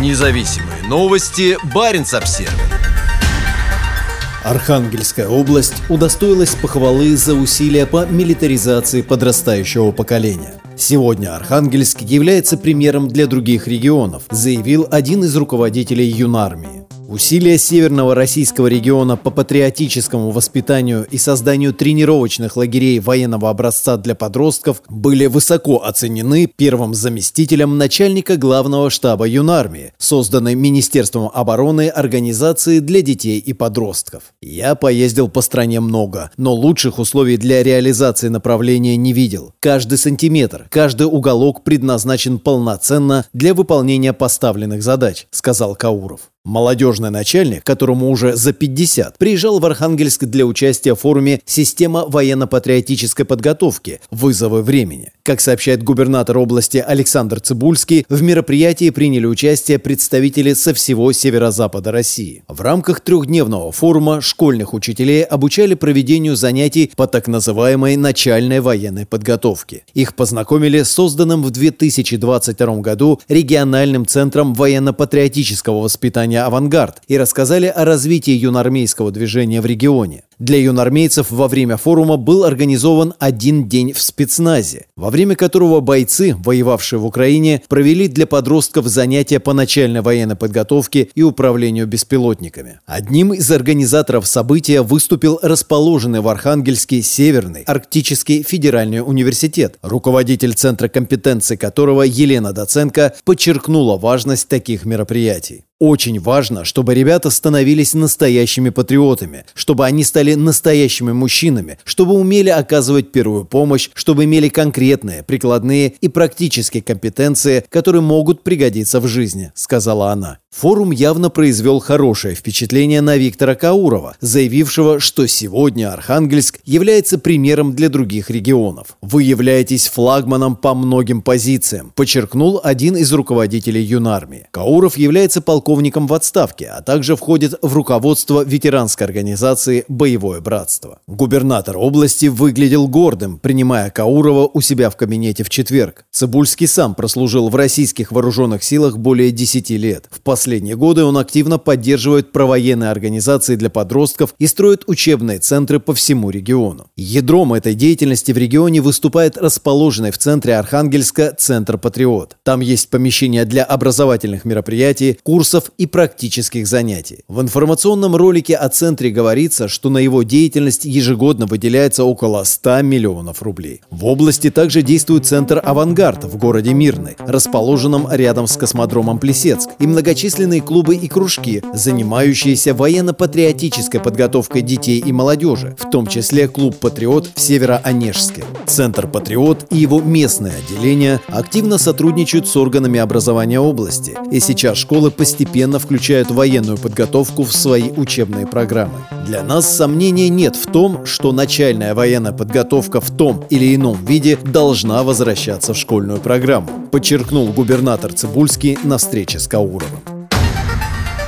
Независимые новости. Барин обсерва Архангельская область удостоилась похвалы за усилия по милитаризации подрастающего поколения. Сегодня Архангельск является примером для других регионов, заявил один из руководителей юнармии. Усилия Северного российского региона по патриотическому воспитанию и созданию тренировочных лагерей военного образца для подростков были высоко оценены первым заместителем начальника главного штаба юнармии, созданной Министерством обороны организации для детей и подростков. Я поездил по стране много, но лучших условий для реализации направления не видел. Каждый сантиметр, каждый уголок предназначен полноценно для выполнения поставленных задач, сказал Кауров. Молодежный начальник, которому уже за 50, приезжал в Архангельск для участия в форуме «Система военно-патриотической подготовки. Вызовы времени». Как сообщает губернатор области Александр Цибульский, в мероприятии приняли участие представители со всего северо-запада России. В рамках трехдневного форума школьных учителей обучали проведению занятий по так называемой начальной военной подготовке. Их познакомили с созданным в 2022 году региональным центром военно-патриотического воспитания движения «Авангард» и рассказали о развитии юноармейского движения в регионе. Для юнормейцев во время форума был организован один день в спецназе, во время которого бойцы, воевавшие в Украине, провели для подростков занятия по начальной военной подготовке и управлению беспилотниками. Одним из организаторов события выступил расположенный в Архангельске Северный Арктический федеральный университет, руководитель центра компетенции которого Елена Доценко подчеркнула важность таких мероприятий. Очень важно, чтобы ребята становились настоящими патриотами, чтобы они стали настоящими мужчинами, чтобы умели оказывать первую помощь, чтобы имели конкретные, прикладные и практические компетенции, которые могут пригодиться в жизни, сказала она. Форум явно произвел хорошее впечатление на Виктора Каурова, заявившего, что сегодня Архангельск является примером для других регионов. Вы являетесь флагманом по многим позициям, подчеркнул один из руководителей юнармии. Кауров является полковником в отставке, а также входит в руководство ветеранской организации «Боевое братство». Губернатор области выглядел гордым, принимая Каурова у себя в кабинете в четверг. Цибульский сам прослужил в российских вооруженных силах более 10 лет. В последние годы он активно поддерживает провоенные организации для подростков и строит учебные центры по всему региону. Ядром этой деятельности в регионе выступает расположенный в центре Архангельска Центр «Патриот». Там есть помещения для образовательных мероприятий, курсов и практических занятий. В информационном ролике о центре говорится, что на его деятельность ежегодно выделяется около 100 миллионов рублей. В области также действует Центр «Авангард» в городе Мирный, расположенном рядом с космодромом Плесецк, и многочисленные многочисленные клубы и кружки, занимающиеся военно-патриотической подготовкой детей и молодежи, в том числе клуб «Патриот» в Североонежске. Центр «Патриот» и его местное отделение активно сотрудничают с органами образования области, и сейчас школы постепенно включают военную подготовку в свои учебные программы. Для нас сомнения нет в том, что начальная военная подготовка в том или ином виде должна возвращаться в школьную программу, подчеркнул губернатор Цибульский на встрече с Кауровым.